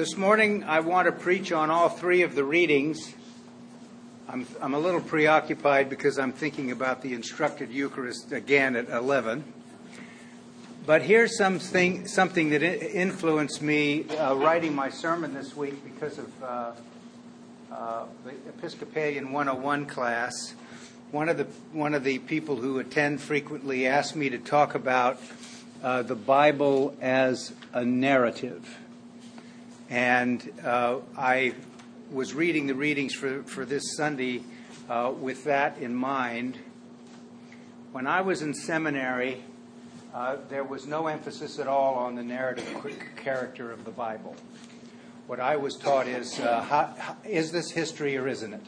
this morning I want to preach on all three of the readings. I'm, I'm a little preoccupied because I'm thinking about the instructed Eucharist again at 11. But here's something, something that influenced me uh, writing my sermon this week because of uh, uh, the Episcopalian 101 class. One of the one of the people who attend frequently asked me to talk about uh, the Bible as a narrative. And uh, I was reading the readings for, for this Sunday uh, with that in mind. When I was in seminary, uh, there was no emphasis at all on the narrative character of the Bible. What I was taught is uh, how, how, is this history or isn't it?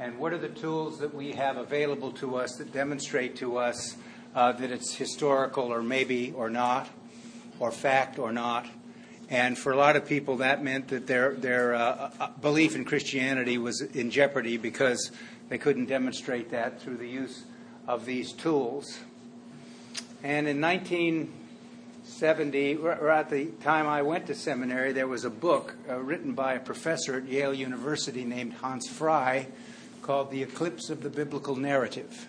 And what are the tools that we have available to us that demonstrate to us uh, that it's historical or maybe or not, or fact or not? And for a lot of people, that meant that their, their uh, uh, belief in Christianity was in jeopardy because they couldn't demonstrate that through the use of these tools. And in 1970, or at the time I went to seminary, there was a book uh, written by a professor at Yale University named Hans Frei called The Eclipse of the Biblical Narrative.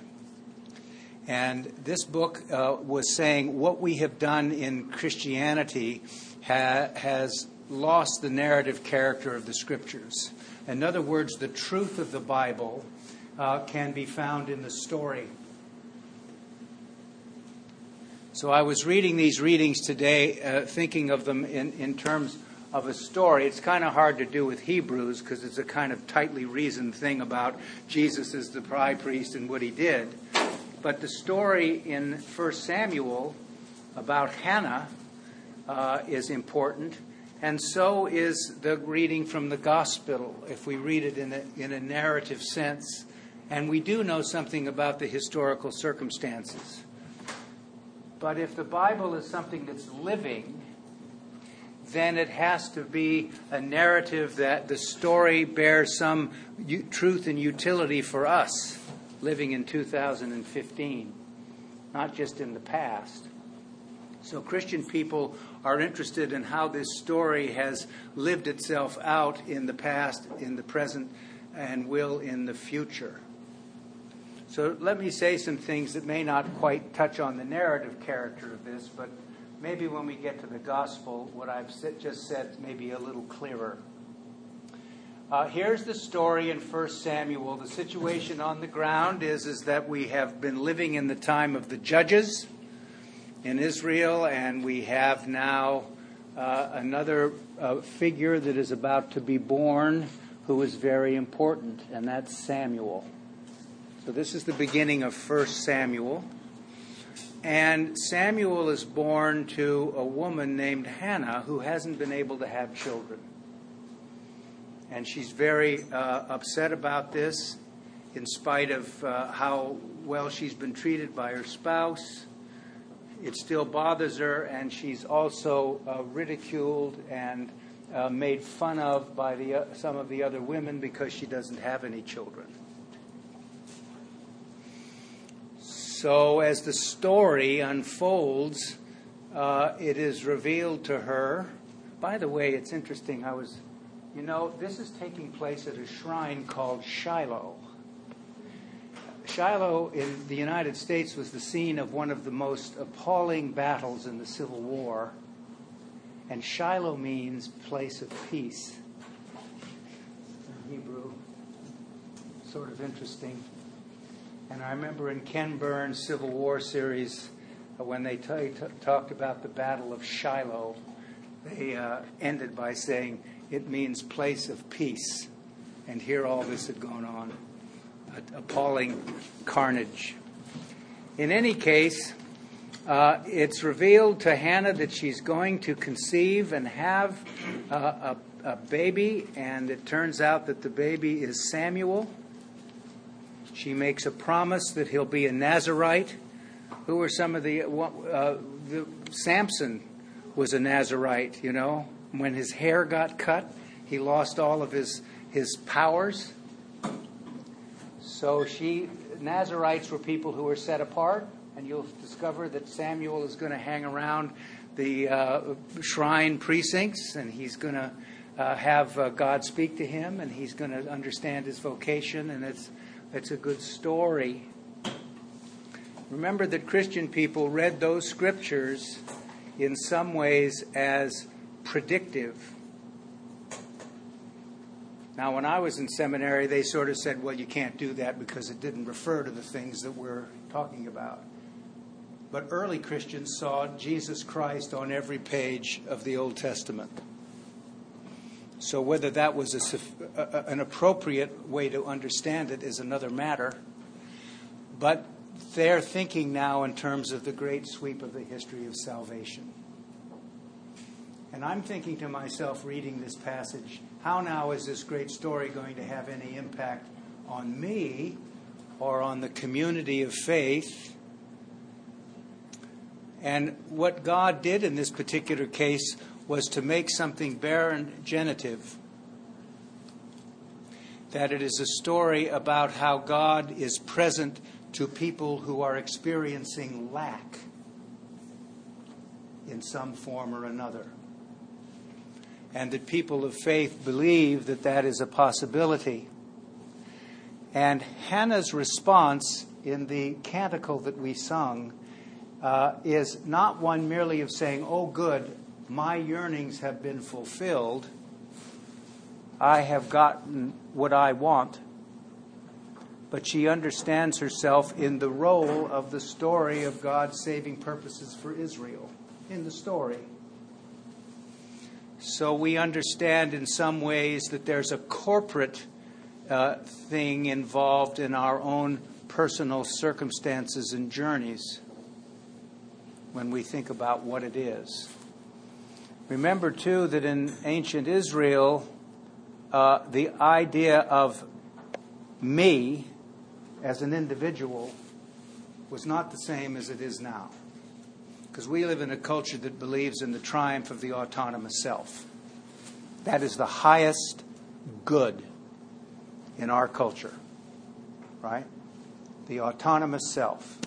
And this book uh, was saying what we have done in Christianity ha- has lost the narrative character of the scriptures. In other words, the truth of the Bible uh, can be found in the story. So I was reading these readings today, uh, thinking of them in, in terms of a story. It's kind of hard to do with Hebrews because it's a kind of tightly reasoned thing about Jesus as the high priest and what he did. But the story in 1 Samuel about Hannah uh, is important, and so is the reading from the gospel, if we read it in a, in a narrative sense. And we do know something about the historical circumstances. But if the Bible is something that's living, then it has to be a narrative that the story bears some u- truth and utility for us living in 2015, not just in the past. So Christian people are interested in how this story has lived itself out in the past, in the present, and will in the future. So let me say some things that may not quite touch on the narrative character of this, but maybe when we get to the gospel, what I've just said may be a little clearer. Uh, here's the story in 1 Samuel. The situation on the ground is, is that we have been living in the time of the judges in Israel, and we have now uh, another uh, figure that is about to be born who is very important, and that's Samuel. So this is the beginning of 1 Samuel. And Samuel is born to a woman named Hannah who hasn't been able to have children. And she's very uh, upset about this, in spite of uh, how well she's been treated by her spouse. It still bothers her, and she's also uh, ridiculed and uh, made fun of by the, uh, some of the other women because she doesn't have any children. So, as the story unfolds, uh, it is revealed to her. By the way, it's interesting. I was you know, this is taking place at a shrine called Shiloh. Shiloh in the United States was the scene of one of the most appalling battles in the Civil War. And Shiloh means place of peace in Hebrew. Sort of interesting. And I remember in Ken Burns' Civil War series, uh, when they t- t- talked about the Battle of Shiloh, they uh, ended by saying, it means place of peace. And here all this had gone on appalling carnage. In any case, uh, it's revealed to Hannah that she's going to conceive and have uh, a, a baby, and it turns out that the baby is Samuel. She makes a promise that he'll be a Nazarite. Who are some of the, uh, the Samson was a Nazarite, you know when his hair got cut, he lost all of his, his powers. So she, Nazarites were people who were set apart, and you'll discover that Samuel is going to hang around the uh, shrine precincts, and he's going to uh, have uh, God speak to him, and he's going to understand his vocation, and it's it's a good story. Remember that Christian people read those scriptures in some ways as predictive. Now, when I was in seminary, they sort of said, well, you can't do that because it didn't refer to the things that we're talking about. But early Christians saw Jesus Christ on every page of the Old Testament. So, whether that was a, an appropriate way to understand it is another matter. But they're thinking now in terms of the great sweep of the history of salvation. And I'm thinking to myself, reading this passage, how now is this great story going to have any impact on me or on the community of faith? And what God did in this particular case was to make something barren genitive. That it is a story about how God is present to people who are experiencing lack in some form or another. And that people of faith believe that that is a possibility. And Hannah's response in the canticle that we sung uh, is not one merely of saying, Oh, good, my yearnings have been fulfilled. I have gotten what I want. But she understands herself in the role of the story of God's saving purposes for Israel. In the story. So we understand in some ways that there's a corporate uh, thing involved in our own personal circumstances and journeys when we think about what it is. Remember, too, that in ancient Israel, uh, the idea of me as an individual was not the same as it is now. Because we live in a culture that believes in the triumph of the autonomous self. That is the highest good in our culture, right? The autonomous self.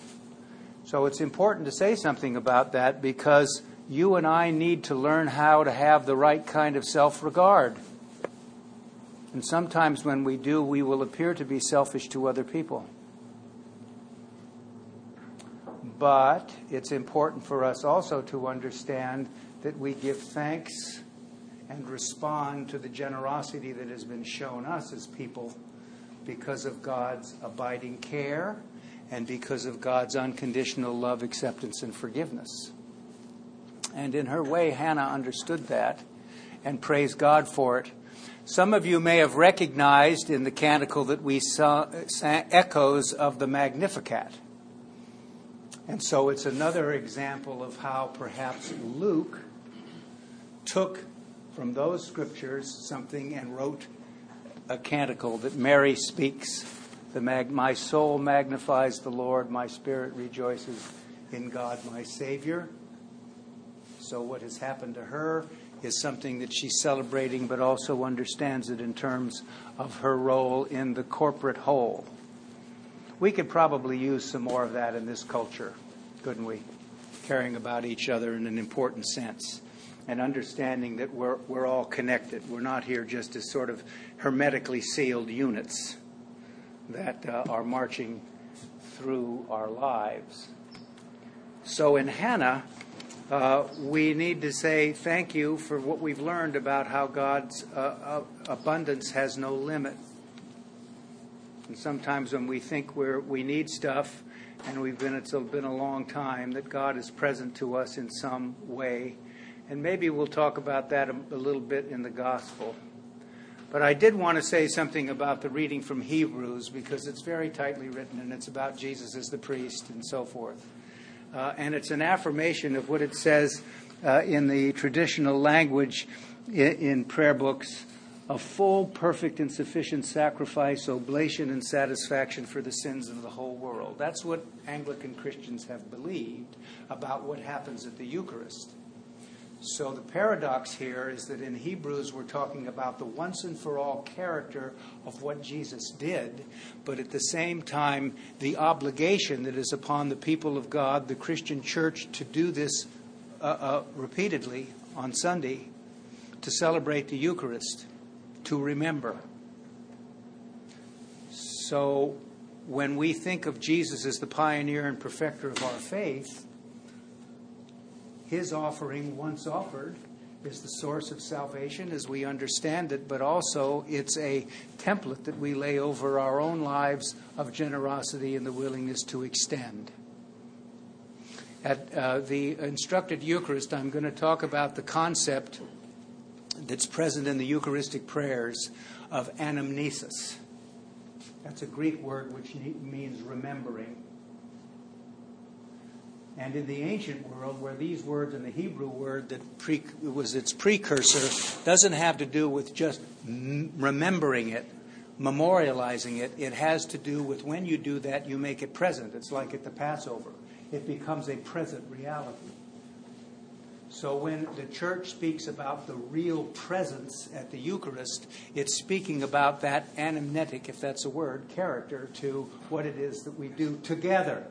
So it's important to say something about that because you and I need to learn how to have the right kind of self regard. And sometimes when we do, we will appear to be selfish to other people. But it's important for us also to understand that we give thanks and respond to the generosity that has been shown us as people because of God's abiding care and because of God's unconditional love, acceptance, and forgiveness. And in her way, Hannah understood that and praised God for it. Some of you may have recognized in the canticle that we saw echoes of the Magnificat. And so it's another example of how perhaps Luke took from those scriptures something and wrote a canticle that Mary speaks. The mag- my soul magnifies the Lord, my spirit rejoices in God, my Savior. So, what has happened to her is something that she's celebrating, but also understands it in terms of her role in the corporate whole. We could probably use some more of that in this culture, couldn't we? Caring about each other in an important sense and understanding that we're, we're all connected. We're not here just as sort of hermetically sealed units that uh, are marching through our lives. So in Hannah, uh, we need to say thank you for what we've learned about how God's uh, uh, abundance has no limit. And sometimes when we think we're, we need stuff, and we've been it's been a long time, that God is present to us in some way. And maybe we'll talk about that a, a little bit in the gospel. But I did want to say something about the reading from Hebrews because it's very tightly written and it's about Jesus as the priest and so forth. Uh, and it's an affirmation of what it says uh, in the traditional language in, in, prayer books a full, perfect, and sufficient sacrifice, oblation, and satisfaction for the sins of the whole world. That's what Anglican Christians have believed about what happens at the Eucharist. So the paradox here is that in Hebrews we're talking about the once and for all character of what Jesus did, but at the same time the obligation that is upon the people of God, the Christian church, to do this uh, uh, repeatedly on Sunday to celebrate the Eucharist, to remember. So when we think of Jesus as the pioneer and perfecter of our faith, his offering, once offered, is the source of salvation as we understand it, but also it's a template that we lay over our own lives of generosity and the willingness to extend. At uh, the instructed Eucharist, I'm going to talk about the concept that's present in the Eucharistic prayers of anamnesis. That's a Greek word which means remembering. And in the ancient world, where these words and the Hebrew word that pre- was its precursor doesn't have to do with just m- remembering it, memorializing it, it has to do with when you do that, you make it present. It's like at the Passover, it becomes a present reality. So when the church speaks about the real presence at the Eucharist, it's speaking about that anamnetic, if that's a word, character to what it is that we do together.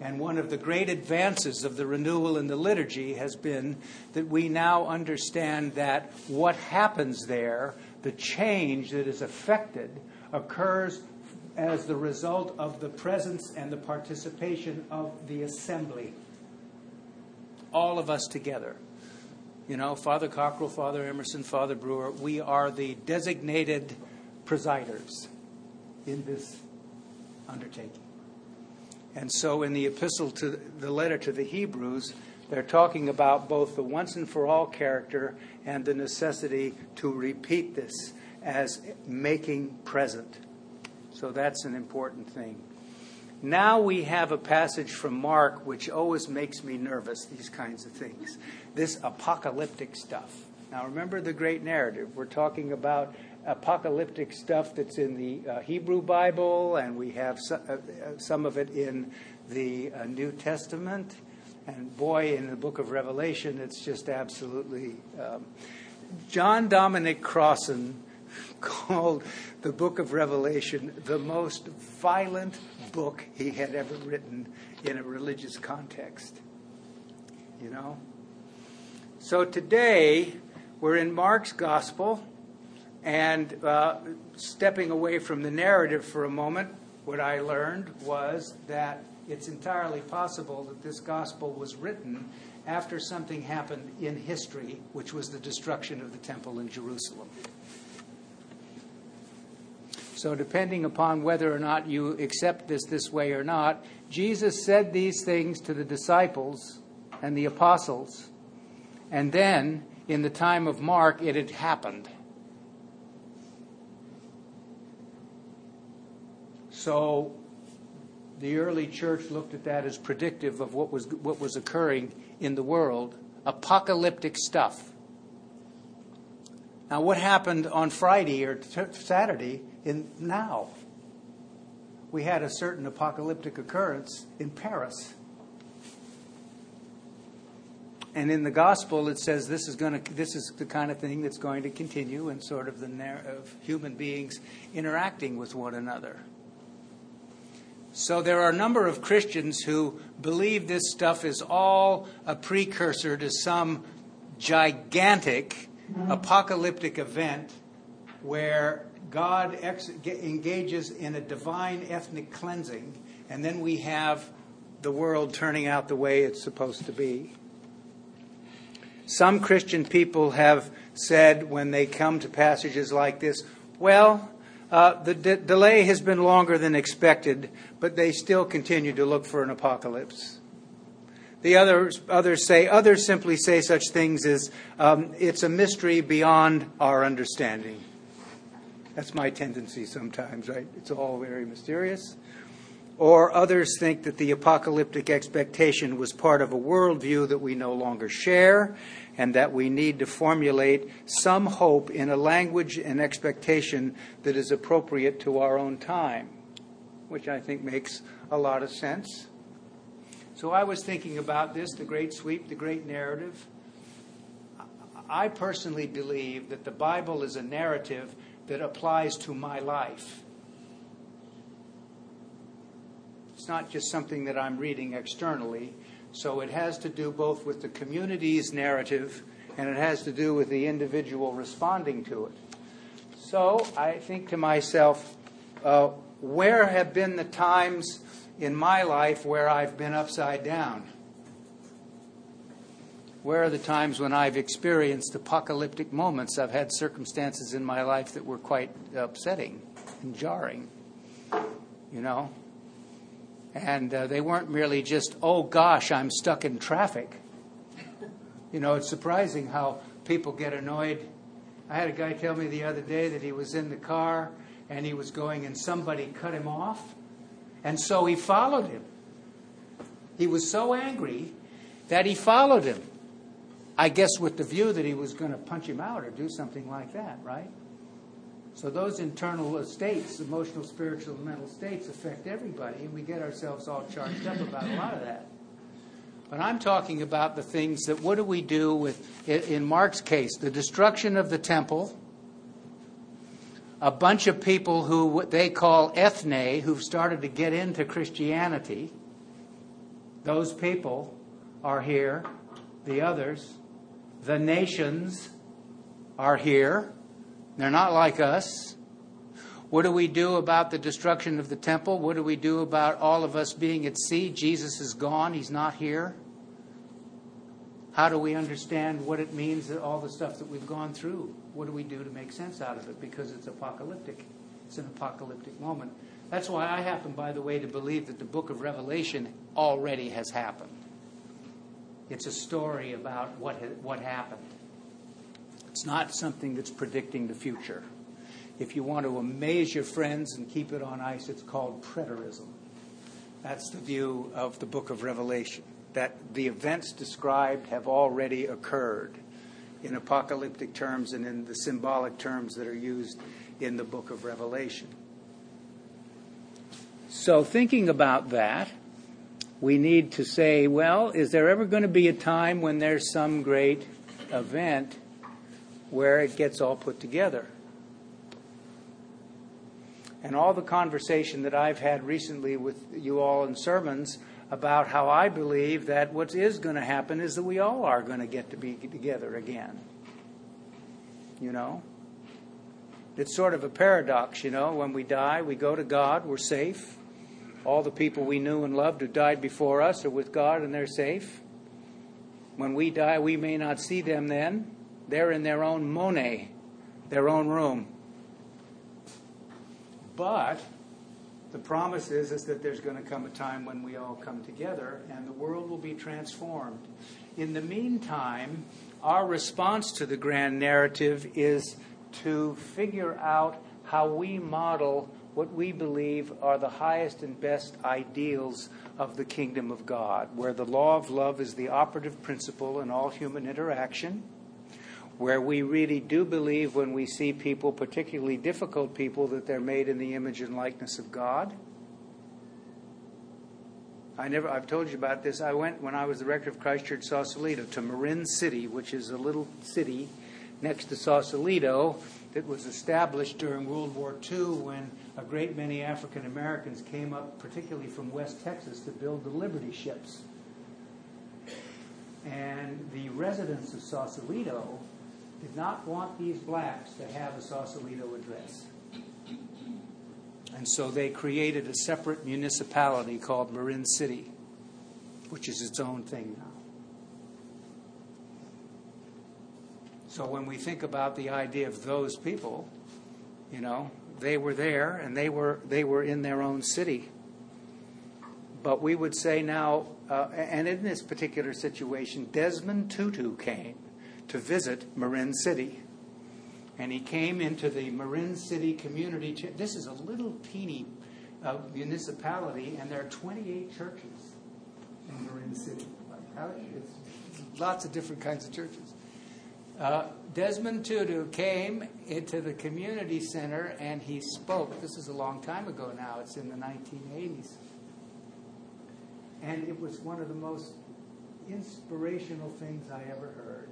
And one of the great advances of the renewal in the liturgy has been that we now understand that what happens there, the change that is affected, occurs as the result of the presence and the participation of the assembly all of us together. You know, Father Cockrell, Father Emerson, Father Breuer, we are the designated presiders in this undertaking. And so in the epistle to the letter to the Hebrews, they're talking about both the once and for all character and the necessity to repeat this as making present. So that's an important thing. Now we have a passage from Mark which always makes me nervous, these kinds of things. This apocalyptic stuff. Now remember the great narrative. We're talking about apocalyptic stuff that's in the uh, Hebrew Bible, and we have so, uh, some of it in the uh, New Testament. And boy, in the book of Revelation, it's just absolutely. Um, John Dominic Crossan called the book of Revelation the most violent book he had ever written in a religious context. You know? So today, we're in Mark's gospel, and uh, stepping away from the narrative for a moment, what I learned was that it's entirely possible that this gospel was written after something happened in history, which was the destruction of the temple in Jerusalem. So, depending upon whether or not you accept this this way or not, Jesus said these things to the disciples and the apostles. And then, in the time of Mark, it had happened. So, the early church looked at that as predictive of what was, what was occurring in the world apocalyptic stuff. Now, what happened on Friday or t- Saturday in now. We had a certain apocalyptic occurrence in Paris. And in the gospel, it says this is going to this is the kind of thing that's going to continue in sort of the of human beings interacting with one another. So there are a number of Christians who believe this stuff is all a precursor to some gigantic apocalyptic event where God ex- engages in a divine ethnic cleansing, and then we have the world turning out the way it's supposed to be. Some Christian people have said when they come to passages like this, well, uh, the de- delay has been longer than expected, but they still continue to look for an apocalypse. The others, others say, others simply say such things as, um, it's a mystery beyond our understanding. That's my tendency sometimes, right? It's all very mysterious. Or others think that the apocalyptic expectation was part of a worldview that we no longer share, and that we need to formulate some hope in a language and expectation that is appropriate to our own time, which I think makes a lot of sense. So I was thinking about this the great sweep, the great narrative. I personally believe that the Bible is a narrative that applies to my life. It's not just something that I'm reading externally. So it has to do both with the community's narrative and it has to do with the individual responding to it. So I think to myself, uh, where have been the times in my life where I've been upside down? Where are the times when I've experienced apocalyptic moments? I've had circumstances in my life that were quite upsetting and jarring, you know? And uh, they weren't merely just, oh gosh, I'm stuck in traffic. You know, it's surprising how people get annoyed. I had a guy tell me the other day that he was in the car and he was going and somebody cut him off. And so he followed him. He was so angry that he followed him. I guess with the view that he was going to punch him out or do something like that, right? So those internal states, emotional, spiritual, and mental states, affect everybody, and we get ourselves all charged up about a lot of that. But I'm talking about the things that what do we do with, in Mark's case, the destruction of the temple, a bunch of people who what they call ethne, who've started to get into Christianity. Those people are here, the others the nations are here. They're not like us. What do we do about the destruction of the temple? What do we do about all of us being at sea? Jesus is gone, he's not here. How do we understand what it means that all the stuff that we've gone through? What do we do to make sense out of it? Because it's apocalyptic. It's an apocalyptic moment. That's why I happen, by the way, to believe that the book of Revelation already has happened. It's a story about what, what happened. It's not something that's predicting the future. If you want to amaze your friends and keep it on ice, it's called preterism. That's the view of the book of Revelation, that the events described have already occurred in apocalyptic terms and in the symbolic terms that are used in the book of Revelation. So, thinking about that, we need to say, well, is there ever going to be a time when there's some great event where it gets all put together? And all the conversation that I've had recently with you all in sermons about how I believe that what is going to happen is that we all are going to get to be together again. You know? It's sort of a paradox, you know. When we die, we go to God, we're safe all the people we knew and loved who died before us are with God and they're safe. When we die, we may not see them then. They're in their own monne, their own room. But the promise is, is that there's going to come a time when we all come together and the world will be transformed. In the meantime, our response to the grand narrative is to figure out how we model what we believe are the highest and best ideals of the kingdom of God, where the law of love is the operative principle in all human interaction, where we really do believe when we see people, particularly difficult people, that they're made in the image and likeness of God. I never I've told you about this. I went when I was the rector of Christ Church Sausalito to Marin City, which is a little city next to Sausalito that was established during World War II when a great many African Americans came up, particularly from West Texas, to build the Liberty ships. And the residents of Sausalito did not want these blacks to have a Sausalito address. And so they created a separate municipality called Marin City, which is its own thing now. So when we think about the idea of those people, you know, they were there and they were they were in their own city. But we would say now, uh, and in this particular situation, Desmond Tutu came to visit Marin City. And he came into the Marin City community. This is a little teeny uh, municipality, and there are 28 churches in Marin City. It's lots of different kinds of churches. Uh, Desmond Tutu came into the community center and he spoke. This is a long time ago now, it's in the 1980s. And it was one of the most inspirational things I ever heard.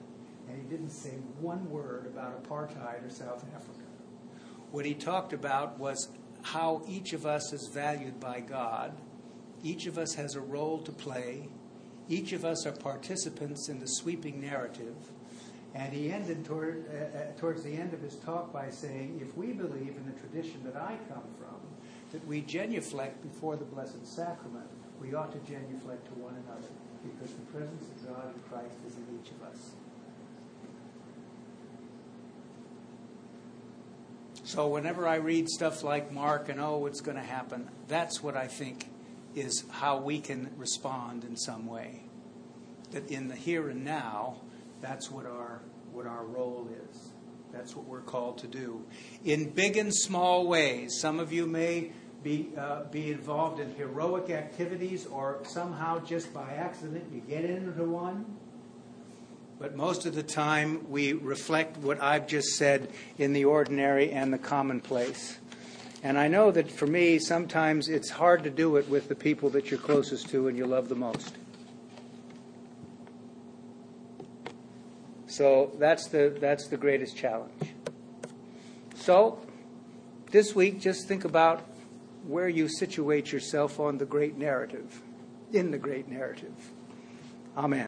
And he didn't say one word about apartheid or South Africa. What he talked about was how each of us is valued by God, each of us has a role to play, Each of us are participants in the sweeping narrative. And he ended toward, uh, uh, towards the end of his talk by saying, if we believe in the tradition that I come from, that we genuflect before the Blessed Sacrament, we ought to genuflect to one another, because the presence of God in Christ is in each of us. So whenever I read stuff like Mark and oh, it's going to happen, that's what I think is how we can respond in some way. That in the here and now, that's what our what our role is. That's what we're called to do. In big and small ways, some of you may be uh, be involved in heroic activities, or somehow just by accident you get into one. But most of the time, we reflect what I've just said in the ordinary and the commonplace. And I know that for me, sometimes it's hard to do it with the people that you're closest to and you love the most. So that's the, that's the greatest challenge. So this week, just think about where you situate yourself on the great narrative, in the great narrative. Amen.